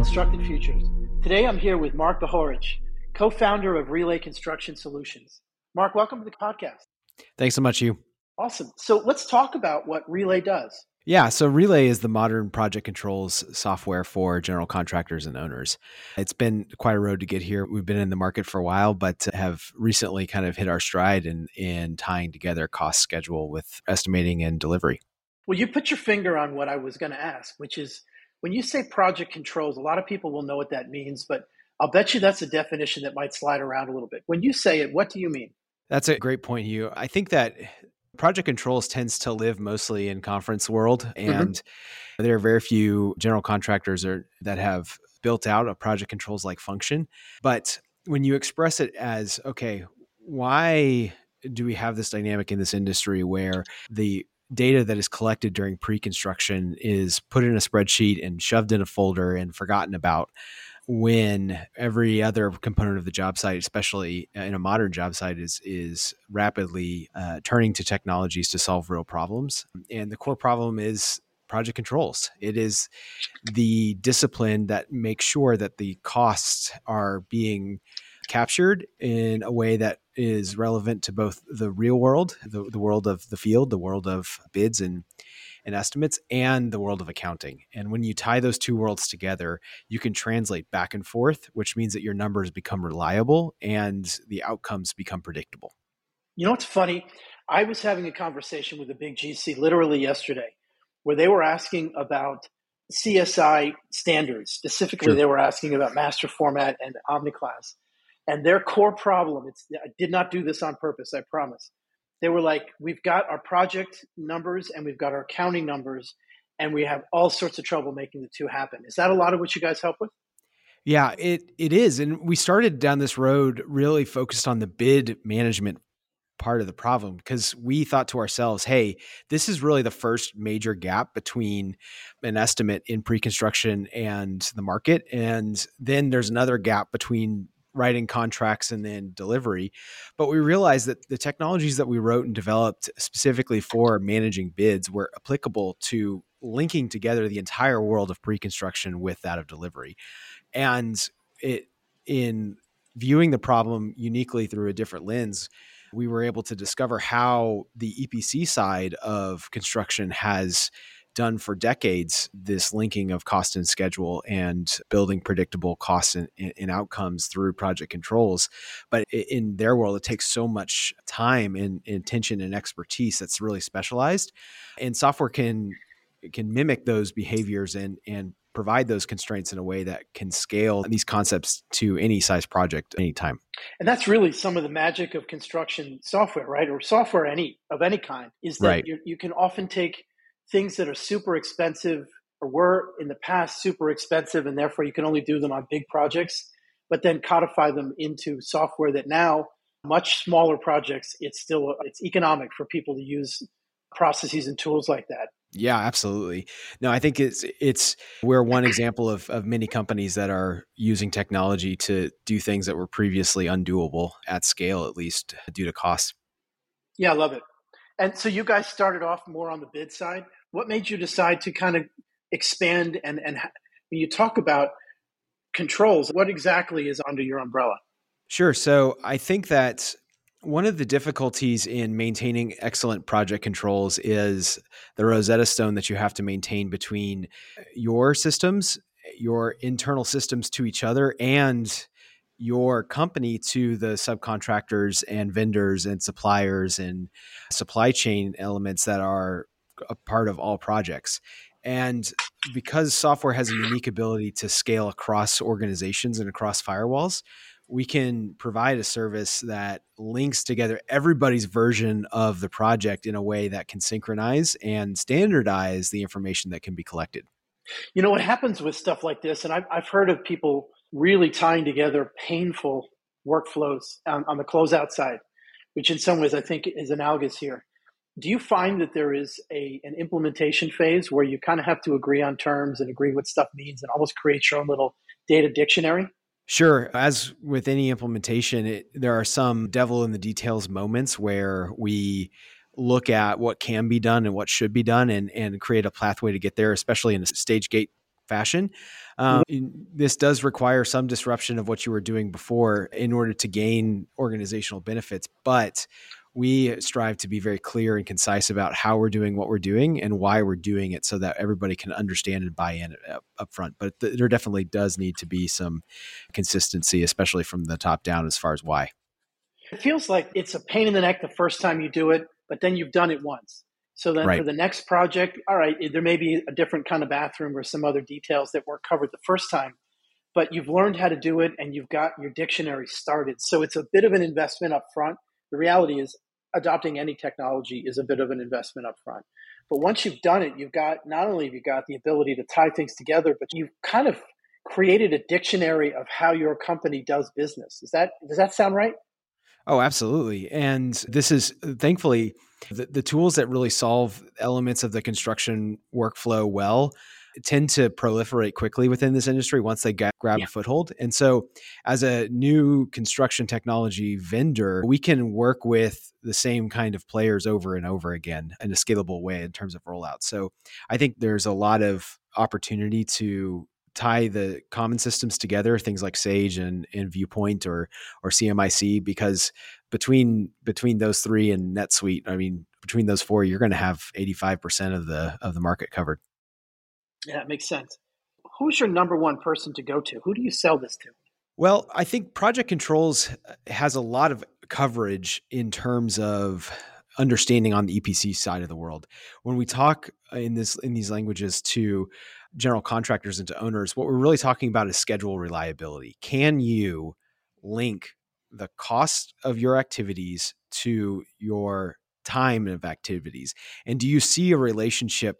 Constructed Futures. Today I'm here with Mark Bahorich, co founder of Relay Construction Solutions. Mark, welcome to the podcast. Thanks so much, you. Awesome. So let's talk about what Relay does. Yeah, so Relay is the modern project controls software for general contractors and owners. It's been quite a road to get here. We've been in the market for a while, but have recently kind of hit our stride in, in tying together cost schedule with estimating and delivery. Well, you put your finger on what I was going to ask, which is when you say project controls, a lot of people will know what that means, but I'll bet you that's a definition that might slide around a little bit. When you say it, what do you mean? That's a great point, Hugh. I think that project controls tends to live mostly in conference world mm-hmm. and mm-hmm. there are very few general contractors are, that have built out a project controls like function but when you express it as okay why do we have this dynamic in this industry where the data that is collected during pre-construction is put in a spreadsheet and shoved in a folder and forgotten about when every other component of the job site, especially in a modern job site, is is rapidly uh, turning to technologies to solve real problems. And the core problem is project controls. It is the discipline that makes sure that the costs are being captured in a way that is relevant to both the real world, the, the world of the field, the world of bids and and estimates and the world of accounting. And when you tie those two worlds together, you can translate back and forth, which means that your numbers become reliable and the outcomes become predictable. You know what's funny? I was having a conversation with a big GC literally yesterday where they were asking about CSI standards. Specifically, sure. they were asking about master format and OmniClass. And their core problem, it's, I did not do this on purpose, I promise they were like, we've got our project numbers and we've got our accounting numbers, and we have all sorts of trouble making the two happen. Is that a lot of what you guys help with? Yeah, it it is. And we started down this road really focused on the bid management part of the problem because we thought to ourselves, hey, this is really the first major gap between an estimate in pre-construction and the market. And then there's another gap between writing contracts and then delivery. But we realized that the technologies that we wrote and developed specifically for managing bids were applicable to linking together the entire world of pre-construction with that of delivery. And it in viewing the problem uniquely through a different lens, we were able to discover how the EPC side of construction has done for decades this linking of cost and schedule and building predictable costs and, and, outcomes through project controls but in their world it takes so much time and, and attention and expertise that's really specialized and software can can mimic those behaviors and and provide those constraints in a way that can scale these concepts to any size project anytime. And that's really some of the magic of construction software, right? Or software any of any kind is that right. you can often take things that are super expensive or were in the past super expensive and therefore you can only do them on big projects but then codify them into software that now much smaller projects it's still it's economic for people to use processes and tools like that. Yeah absolutely. No i think it's it's we're one example of, of many companies that are using technology to do things that were previously undoable at scale at least due to cost. Yeah i love it. And so you guys started off more on the bid side what made you decide to kind of expand and and when you talk about controls what exactly is under your umbrella? Sure. So i think that one of the difficulties in maintaining excellent project controls is the Rosetta Stone that you have to maintain between your systems, your internal systems to each other, and your company to the subcontractors and vendors and suppliers and supply chain elements that are a part of all projects. And because software has a unique ability to scale across organizations and across firewalls, we can provide a service that links together everybody's version of the project in a way that can synchronize and standardize the information that can be collected. You know, what happens with stuff like this, and I've, I've heard of people really tying together painful workflows on, on the closeout side, which in some ways I think is analogous here do you find that there is a an implementation phase where you kind of have to agree on terms and agree what stuff means and almost create your own little data dictionary Sure. As with any implementation, it, there are some devil in the details moments where we look at what can be done and what should be done and, and create a pathway to get there, especially in a stage gate fashion. Um, this does require some disruption of what you were doing before in order to gain organizational benefits, but we strive to be very clear and concise about how we're doing what we're doing and why we're doing it so that everybody can understand and buy in uh, up, up front. But th- there definitely does need to be some consistency, especially from the top down as far as why. It feels like it's a pain in the neck the first time you do it, but then you've done it once. So then right. for the next project, all right, there may be a different kind of bathroom or some other details that weren't covered the first time, but you've learned how to do it and you've got your dictionary started. So it's a bit of an investment up front the reality is adopting any technology is a bit of an investment up front. But once you've done it, you've got not only have you got the ability to tie things together, but you've kind of created a dictionary of how your company does business. Is that does that sound right? Oh, absolutely. And this is thankfully the, the tools that really solve elements of the construction workflow well tend to proliferate quickly within this industry once they get, grab yeah. a foothold. And so, as a new construction technology vendor, we can work with the same kind of players over and over again in a scalable way in terms of rollout. So, I think there's a lot of opportunity to tie the common systems together things like sage and, and viewpoint or or cmic because between between those three and netsuite i mean between those four you're going to have 85% of the of the market covered yeah, it makes sense. Who's your number one person to go to? Who do you sell this to? Well, I think Project Controls uh, has a lot of coverage in terms of understanding on the EPC side of the world. When we talk uh, in this in these languages to general contractors and to owners, what we're really talking about is schedule reliability. Can you link the cost of your activities to your time of activities? And do you see a relationship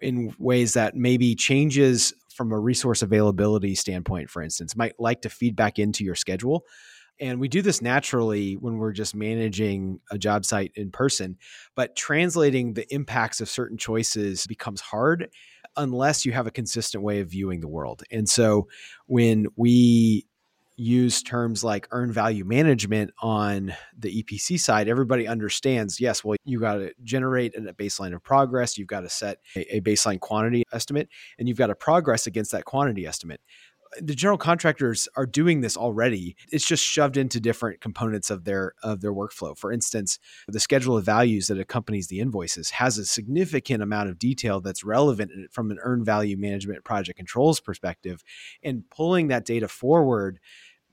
in ways that maybe changes from a resource availability standpoint, for instance, might like to feed back into your schedule. And we do this naturally when we're just managing a job site in person, but translating the impacts of certain choices becomes hard unless you have a consistent way of viewing the world. And so when we use terms like earn value management on the EPC side, everybody understands yes, well, you got to generate a baseline of progress, you've got to set a, baseline quantity estimate, and you've got to progress against that quantity estimate. The general contractors are doing this already. It's just shoved into different components of their of their workflow. For instance the schedule of values that accompanies the invoices has a significant amount of detail that's relevant from an earned value management project controls perspective and pulling that data forward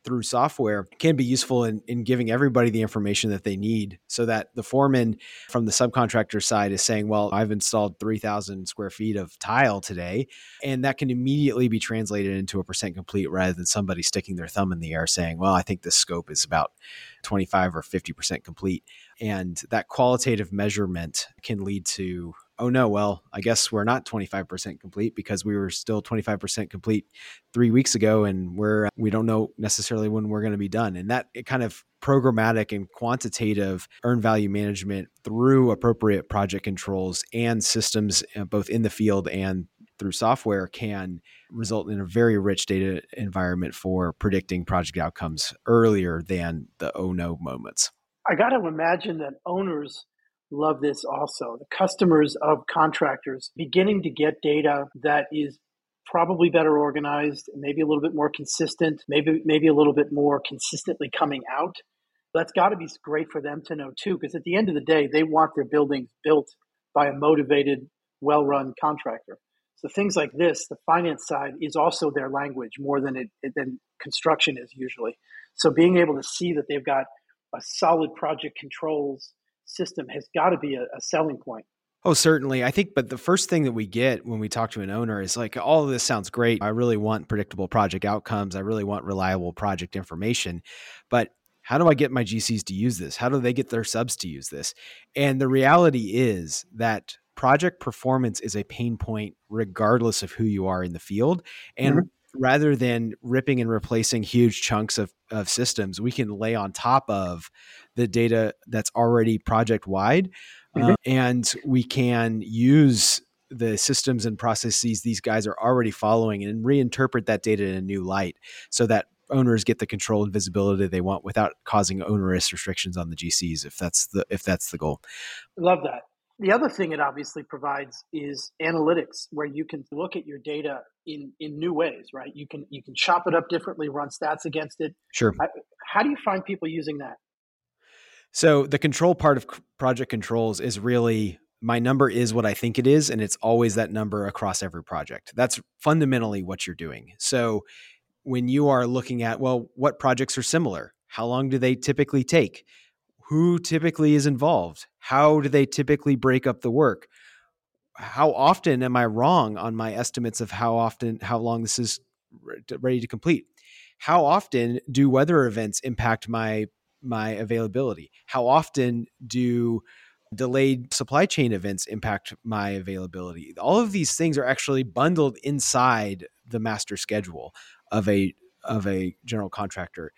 through software can be useful in, in giving everybody the information that they need so that the foreman from the subcontractor side is saying, Well, I've installed 3,000 square feet of tile today. And that can immediately be translated into a percent complete rather than somebody sticking their thumb in the air saying, Well, I think this scope is about 25 or 50% complete. And that qualitative measurement can lead to oh no, well, I guess we're not 25% complete because we were still 25% complete three weeks ago and we're, we don't know necessarily when we're going to be done. And that kind of programmatic and quantitative earn value management through appropriate project controls and systems, uh, both in the field and through software can result in a very rich data environment for predicting project outcomes earlier than the oh no moments. I got to imagine that owners love this also. The customers of contractors beginning to get data that is probably better organized, maybe a little bit more consistent, maybe maybe a little bit more consistently coming out. That's got to be great for them to know too, because at the end of the day, they want their buildings built by a motivated, well-run contractor. So things like this, the finance side is also their language more than it than construction is usually. So being able to see that they've got a solid project controls system has got to be a, a selling point. Oh, certainly. I think, but the first thing that we get when we talk to an owner is like, all of this sounds great. I really want predictable project outcomes. I really want reliable project information. But how do I get my GCs to use this? How do they get their subs to use this? And the reality is that project performance is a pain point regardless of who you are in the field. And mm-hmm rather than ripping and replacing huge chunks of, of systems, we can lay on top of the data that's already project wide. Mm-hmm. Uh, and we can use the systems and processes these guys are already following and reinterpret that data in a new light so that owners get the control and visibility they want without causing onerous restrictions on the GCs if that's the if that's the goal. Love that. The other thing it obviously provides is analytics, where you can look at your data in, in new ways, right? You can you can chop it up differently, run stats against it. Sure. How do you find people using that? So the control part of project controls is really my number is what I think it is, and it's always that number across every project. That's fundamentally what you're doing. So when you are looking at, well, what projects are similar? How long do they typically take? Who typically is involved? How do they typically break up the work? How often am I wrong on my estimates of how often, how long this is ready to complete? How often do weather events impact my my availability? How often do delayed supply chain events impact my availability? All of these things are actually bundled inside the master schedule of a of a general contractor.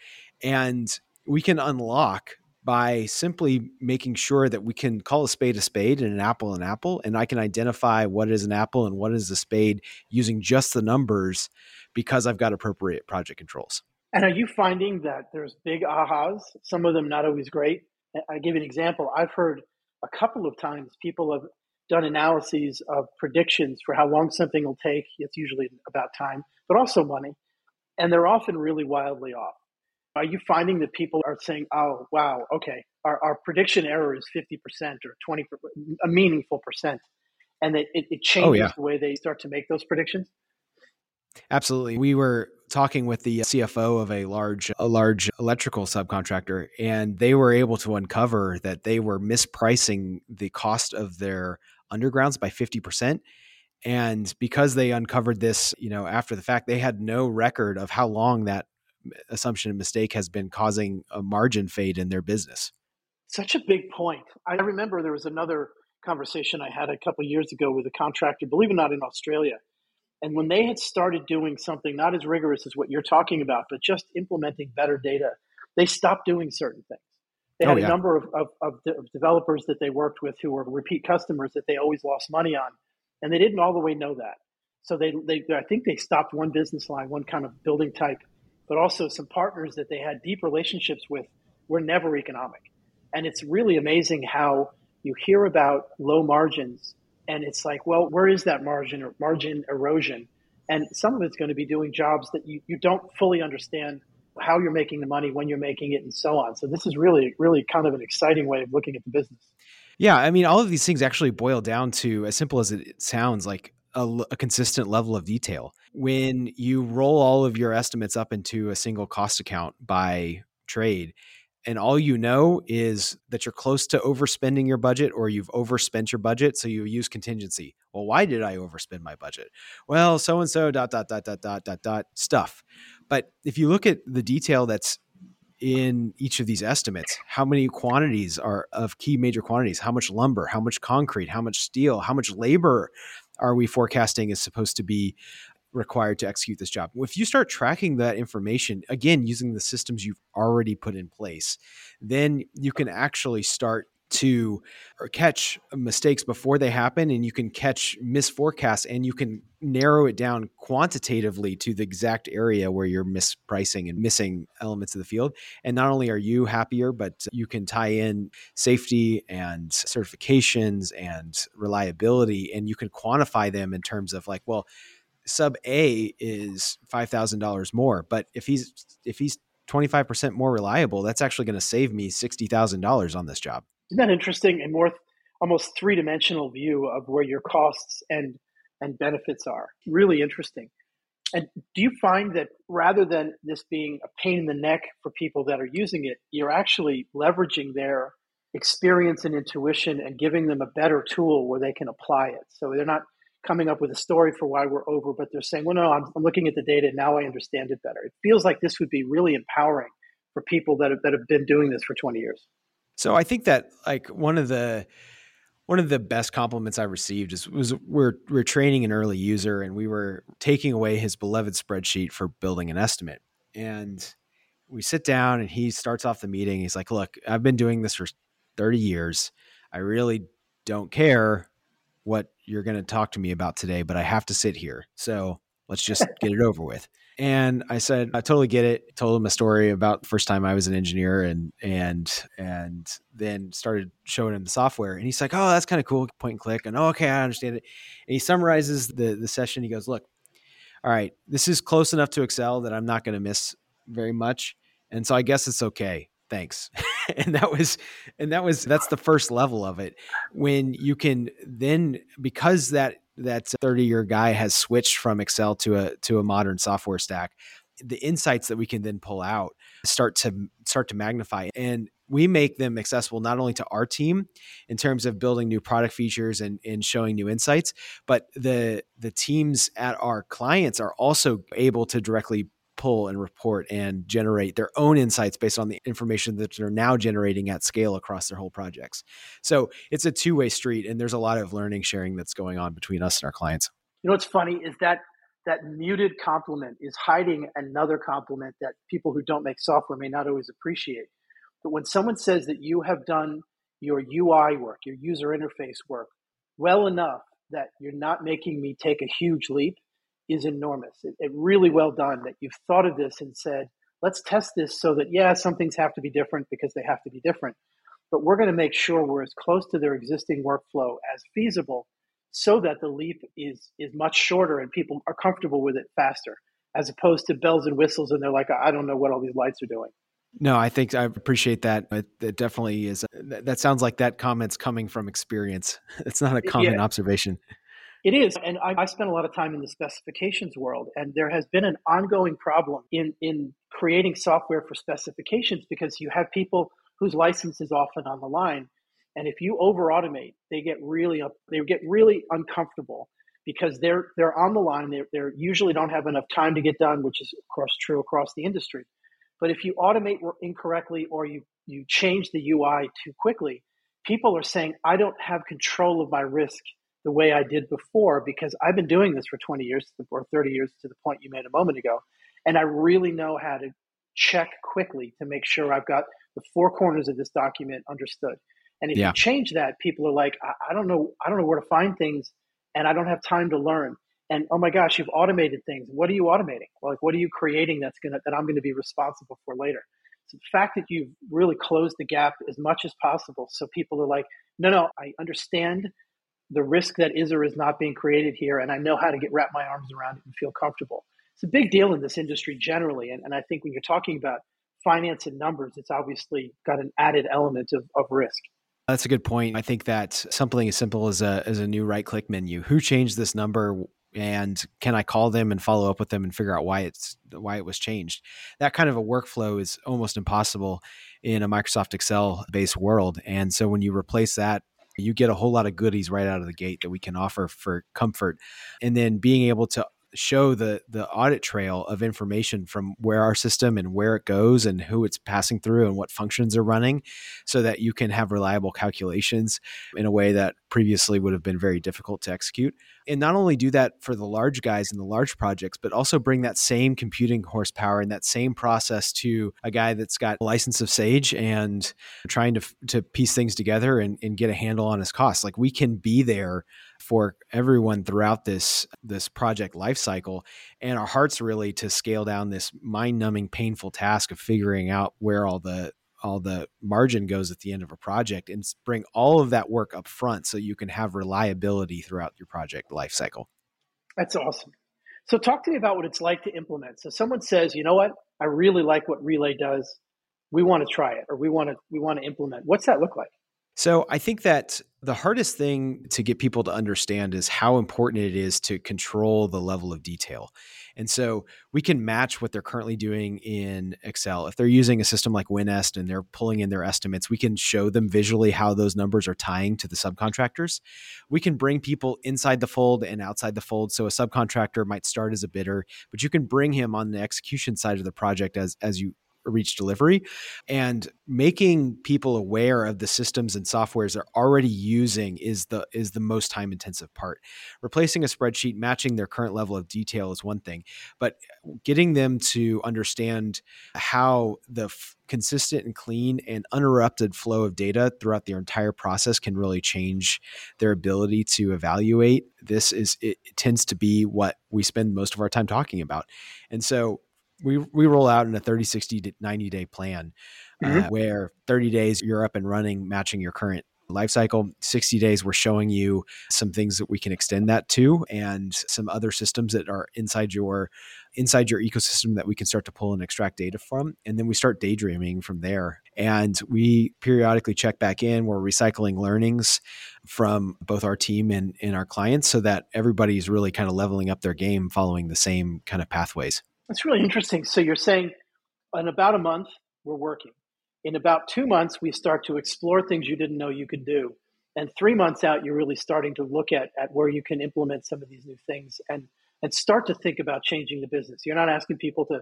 And we can unlock by simply making sure that we can call a spade a spade and an apple an apple and I can identify what is an apple and what is a spade using just the numbers because I've got appropriate project controls. And are you finding that there's big ahas, some of them not always great? I give you an example. I've heard a couple of times people have done analyses of predictions for how long something will take. It's usually about time, but also money. And they're often really wildly off. Are you finding that people are saying, oh, wow, okay, our, our prediction error is 50% or 20, a meaningful percent, and that it, it oh, changes oh, yeah. the way they start to make those predictions? Absolutely. We were talking with the uh, CFO of a large a large electrical subcontractor and they were able to uncover that they were mispricing the cost of their undergrounds by 50% and because they uncovered this, you know, after the fact, they had no record of how long that assumption and mistake has been causing a margin fade in their business. Such a big point. I remember there was another conversation I had a couple years ago with a contractor, believe it or not, in Australia and when they had started doing something not as rigorous as what you're talking about, but just implementing better data, they stopped doing certain things. They oh, had oh, yeah. a number of, of, of, of, developers that they worked with who were repeat customers that they always lost money on, and they didn't all the way know that. So they, they, I think they stopped one business line, one kind of building type, but also some partners that they had deep relationships with were never economic. And it's really amazing how you hear about low margins and it's like, well, where is that margin or margin erosion? And some of it's going to be doing jobs that you, you don't fully understand how you're making the money, when you're making it, and so on. So this is really, really kind of an exciting way of looking at the business. Yeah, I mean, all of these things actually boil down to as simple as it sounds, like a, a, consistent level of detail. When you roll all of your estimates up into a single cost account by trade, and all you know is that you're close to overspending your budget or you've overspent your budget so you use contingency. Well why did i overspend my budget? Well so and so dot dot dot dot dot dot dot stuff. But if you look at the detail that's in each of these estimates how many quantities are of key major quantities? How much lumber? How much concrete? How much steel? How much labor are we forecasting is supposed to be required to execute this job. If you start tracking that information, again, using the systems you've already put in place, then you can actually start to catch mistakes before they happen and you can catch misforecasts and you can narrow it down quantitatively to the exact area where you're mispricing and missing elements of the field and not only are you happier but you can tie in safety and certifications and reliability and you can quantify them in terms of like well sub A is five thousand dollars more, but if he's if he's twenty five percent more reliable, that's actually going to save me sixty thousand dollars on this job. Isn't that interesting and more almost three dimensional view of where your costs and and benefits are? Really interesting. And do you find that rather than this being a pain in the neck for people that are using it, you're actually leveraging their experience and intuition and giving them a better tool where they can apply it? So they're not coming up with a story for why we're over, but they're saying, well, no, I'm, I'm looking at the data and now I understand it better. It feels like this would be really empowering for people that have, that have been doing this for 20 years. So I think that like one of the one of the best compliments I received is was we're we're training an early user and we were taking away his beloved spreadsheet for building an estimate. And we sit down and he starts off the meeting. He's like, "Look, I've been doing this for 30 years. I really don't care what you're going to talk to me about today, but I have to sit here. So Let's just get it over with. And I said, I totally get it. Told him a story about the first time I was an engineer and and and then started showing him the software. And he's like, Oh, that's kind of cool. Point and click. And oh, okay, I understand it. And he summarizes the the session. He goes, Look, all right, this is close enough to Excel that I'm not going to miss very much. And so I guess it's okay. Thanks. and that was and that was that's the first level of it. When you can then because that that 30 year guy has switched from Excel to a to a modern software stack, the insights that we can then pull out start to start to magnify and we make them accessible not only to our team in terms of building new product features and, and showing new insights, but the the teams at our clients are also able to directly pull and report and generate their own insights based on the information that they're now generating at scale across their whole projects. So it's a two way street, and there's a lot of learning sharing that's going on between us and our clients. You know what's funny is that that muted compliment is hiding another compliment that people who don't make software may not always appreciate. But when someone says that you have done your UI work, your user interface work, well enough that you're not making me take a huge leap, is enormous. It, it, really well done that you've thought of this and said, let's test this so that, yeah, some things have to be different because they have to be different. But we're going to make sure we're as close to their existing workflow as feasible so that the leap is, is much shorter and people are comfortable with it faster, as opposed to bells and whistles and they're like, I don't know what all these lights are doing. No, I think I appreciate that. It, it definitely is. That sounds like that comment's coming from experience. It's not a common yeah. observation. It is. And I, I spent a lot of time in the specifications world, and there has been an ongoing problem in, in creating software for specifications because you have people whose license is often on the line. And if you over automate, they get really up, they get really uncomfortable because they're they're on the line. They they usually don't have enough time to get done, which is of course true across the industry. But if you automate incorrectly or you you change the UI too quickly, people are saying, I don't have control of my risk the way I did before because I've been doing this for 20 years or 30 years to the point you made a moment ago. And I really know how to check quickly to make sure I've got the four corners of this document understood. And if yeah. you change that, people are like, I, I don't know, I don't know where to find things and I don't have time to learn. And oh my gosh, you've automated things. What are you automating? Like, what are you creating that's gonna that I'm gonna be responsible for later? So the fact that you've really closed the gap as much as possible, so people are like, no, no, I understand the risk that is or is not being created here, and I know how to get wrap my arms around it and feel comfortable. It's a big deal in this industry generally, and, and I think when you're talking about finance and numbers, it's obviously got an added element of, of risk. That's a good point. I think that something as simple as a as a new right click menu. Who changed this number? and can I call them and follow up with them and figure out why it's why it was changed? That kind of a workflow is almost impossible in a Microsoft Excel based world. And so when you replace that you get a whole lot of goodies right out of the gate that we can offer for comfort. And then being able to show the the audit trail of information from where our system and where it goes and who it's passing through and what functions are running so that you can have reliable calculations in a way that previously would have been very difficult to execute and not only do that for the large guys and the large projects but also bring that same computing horsepower and that same process to a guy that's got a license of sage and trying to to piece things together and, and get a handle on his costs. Like we can be there for everyone throughout this this project lifecycle and our hearts really to scale down this mind-numbing painful task of figuring out where all the all the margin goes at the end of a project and bring all of that work up front so you can have reliability throughout your project lifecycle. That's awesome. So talk to me about what it's like to implement. So someone says, "You know what? I really like what Relay does. We want to try it or we want to we want to implement." What's that look like? So I think that the hardest thing to get people to understand is how important it is to control the level of detail. And so we can match what they're currently doing in Excel. If they're using a system like WinEst and they're pulling in their estimates, we can show them visually how those numbers are tying to the subcontractors. We can bring people inside the fold and outside the fold. So a subcontractor might start as a bidder, but you can bring him on the execution side of the project as as you reach delivery and making people aware of the systems and softwares they're already using is the is the most time intensive part. Replacing a spreadsheet matching their current level of detail is one thing but uh, getting them to understand how the f- consistent and clean and uninterrupted flow of data throughout their entire process can really change their ability to evaluate this is it, it tends to be what we spend most of our time talking about. And so we we roll out in a 30 60 90 day plan mm-hmm. uh, where 30 days you're up and running matching your current life cycle. 60 days we're showing you some things that we can extend that to and some other systems that are inside your inside your ecosystem that we can start to pull and extract data from and then we start daydreaming from there. And we periodically check back in. We're recycling learnings from both our team and, and our clients so that everybody's really kind of leveling up their game following the same kind of pathways that's really interesting. So you're saying in about a month, we're working. In about two months, we start to explore things you didn't know you could do. And three months out, you're really starting to look at, at where you can implement some of these new things and, and start to think about changing the business. You're not asking people to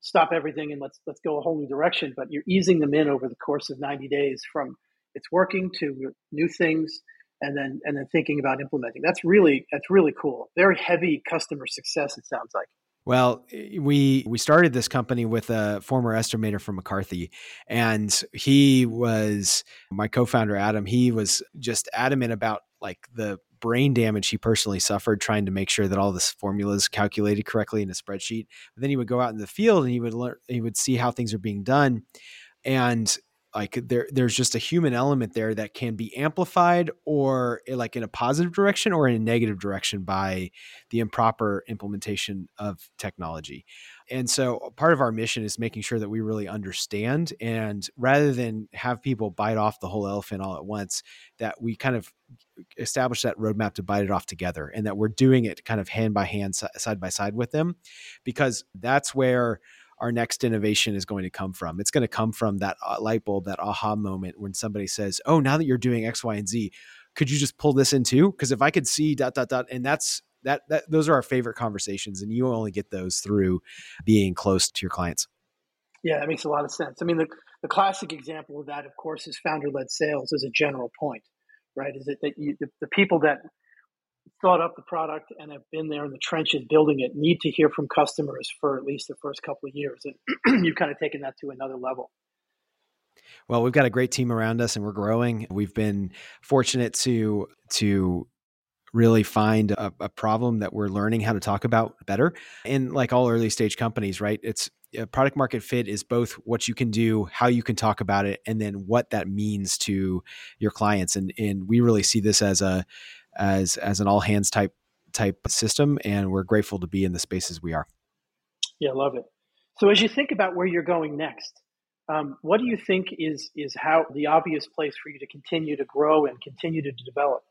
stop everything and let's let's go a whole new direction, but you're easing them in over the course of 90 days from it's working to new things and then and then thinking about implementing. That's really that's really cool. Very heavy customer success, it sounds like. Well, we we started this company with a former estimator from McCarthy, and he was my co-founder Adam. He was just adamant about like the brain damage he personally suffered trying to make sure that all this formulas calculated correctly in a spreadsheet. But then he would go out in the field and he would learn, he would see how things are being done, and like there there's just a human element there that can be amplified or eh, like in a positive direction or in a negative direction by the improper implementation of technology. And so part of our mission is making sure that we really understand and rather than have people bite off the whole elephant all at once that we kind of establish that roadmap to bite it off together and that we're doing it kind of hand by hand side by side with them because that's where our next innovation is going to come from. It's going to come from that uh, light bulb, that aha moment when somebody says, "Oh, now that you're doing X, Y, and Z, could you just pull this in too?" Because if I could see dot dot dot, and that's that that those are our favorite conversations, and you only get those through being close to your clients. Yeah, that makes a lot of sense. I mean, the the classic example of that, of course, is founder led sales as a general point, right? Is it that you, the, the people that thought up the product and have been there in the trenches building it need to hear from customers for at least the first couple of years. And you've kind of taken that to another level. Well, we've got a great team around us and we're growing. We've been fortunate to to really find a, a problem that we're learning how to talk about better. And like all early stage companies, right? It's uh, product market fit is both what you can do, how you can talk about it, and then what that means to your clients. And and we really see this as a as as an all hands type type system, and we're grateful to be in the spaces we are. Yeah, love it. So as you think about where you're going next, um, what do you think is is how the obvious place for you to continue to grow and continue to develop?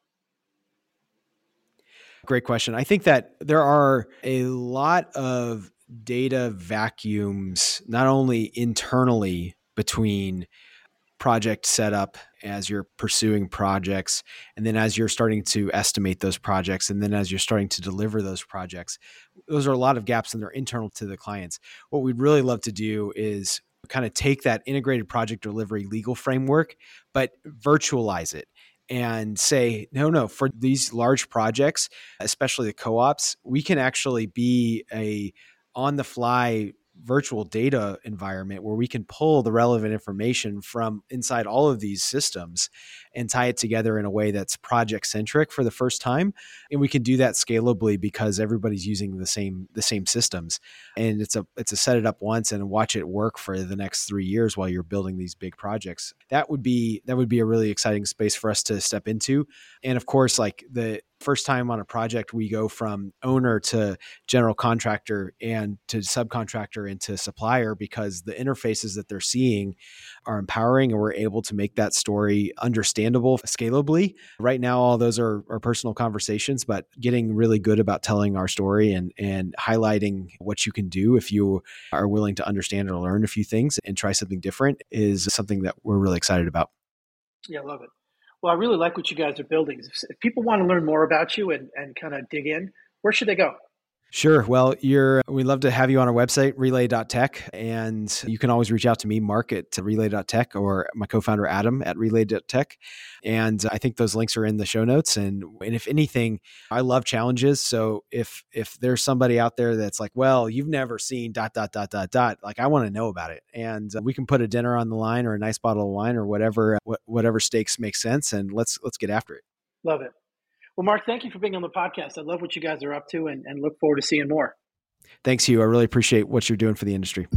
Great question. I think that there are a lot of data vacuums, not only internally between project setup as you're pursuing projects and then as you're starting to estimate those projects and then as you're starting to deliver those projects those are a lot of gaps and they're internal to the clients. What we'd really love to do is kind of take that integrated project delivery legal framework but virtualize it and say no no for these large projects especially the co-ops we can actually be a on the fly virtual data environment where we can pull the relevant information from inside all of these systems and tie it together in a way that's project centric for the first time and we can do that scalably because everybody's using the same the same systems. And it's a it's a set it up once and watch it work for the next 3 years while you're building these big projects. That would be that would be a really exciting space for us to step into. And of course like the first time on a project we go from owner to general contractor and to subcontractor and to supplier because the interfaces that they're seeing are empowering and we're able to make that story understandable scalably right now all those are, are personal conversations but getting really good about telling our story and and highlighting what you can do if you are willing to understand or learn a few things and try something different is something that we're really excited about yeah i love it well, I really like what you guys are building. If, people want to learn more about you and, and kind of dig in, where should they go? Sure. Well, you're we love to have you on our website, relay.tech. And you can always reach out to me, Mark at relay.tech, or my co-founder Adam at relay.tech. And I think those links are in the show notes. And and if anything, I love challenges. So if if there's somebody out there that's like, well, you've never seen dot dot dot dot dot, like I want to know about it. And uh, we can put a dinner on the line or a nice bottle of wine or whatever uh, whatever stakes make sense and let's let's get after it. Love it. Well, Mark, thank you for being on the podcast. I love what you guys are up to and, and look forward to seeing more. Thanks, Hugh. I really appreciate what you're doing for the industry.